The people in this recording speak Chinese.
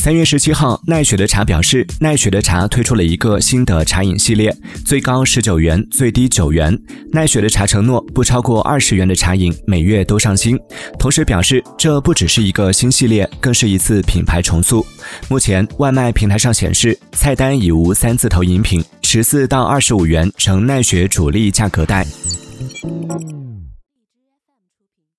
三月十七号奈雪的茶表示奈雪的茶推出了一个新的茶饮系列最高十九元最低九元。奈雪的茶承诺不超过二十元的茶饮每月都上新同时表示这不只是一个新系列更是一次品牌重塑。目前外卖平台上显示菜单已无三字头饮品十四到二十五元成奈雪主力价格带。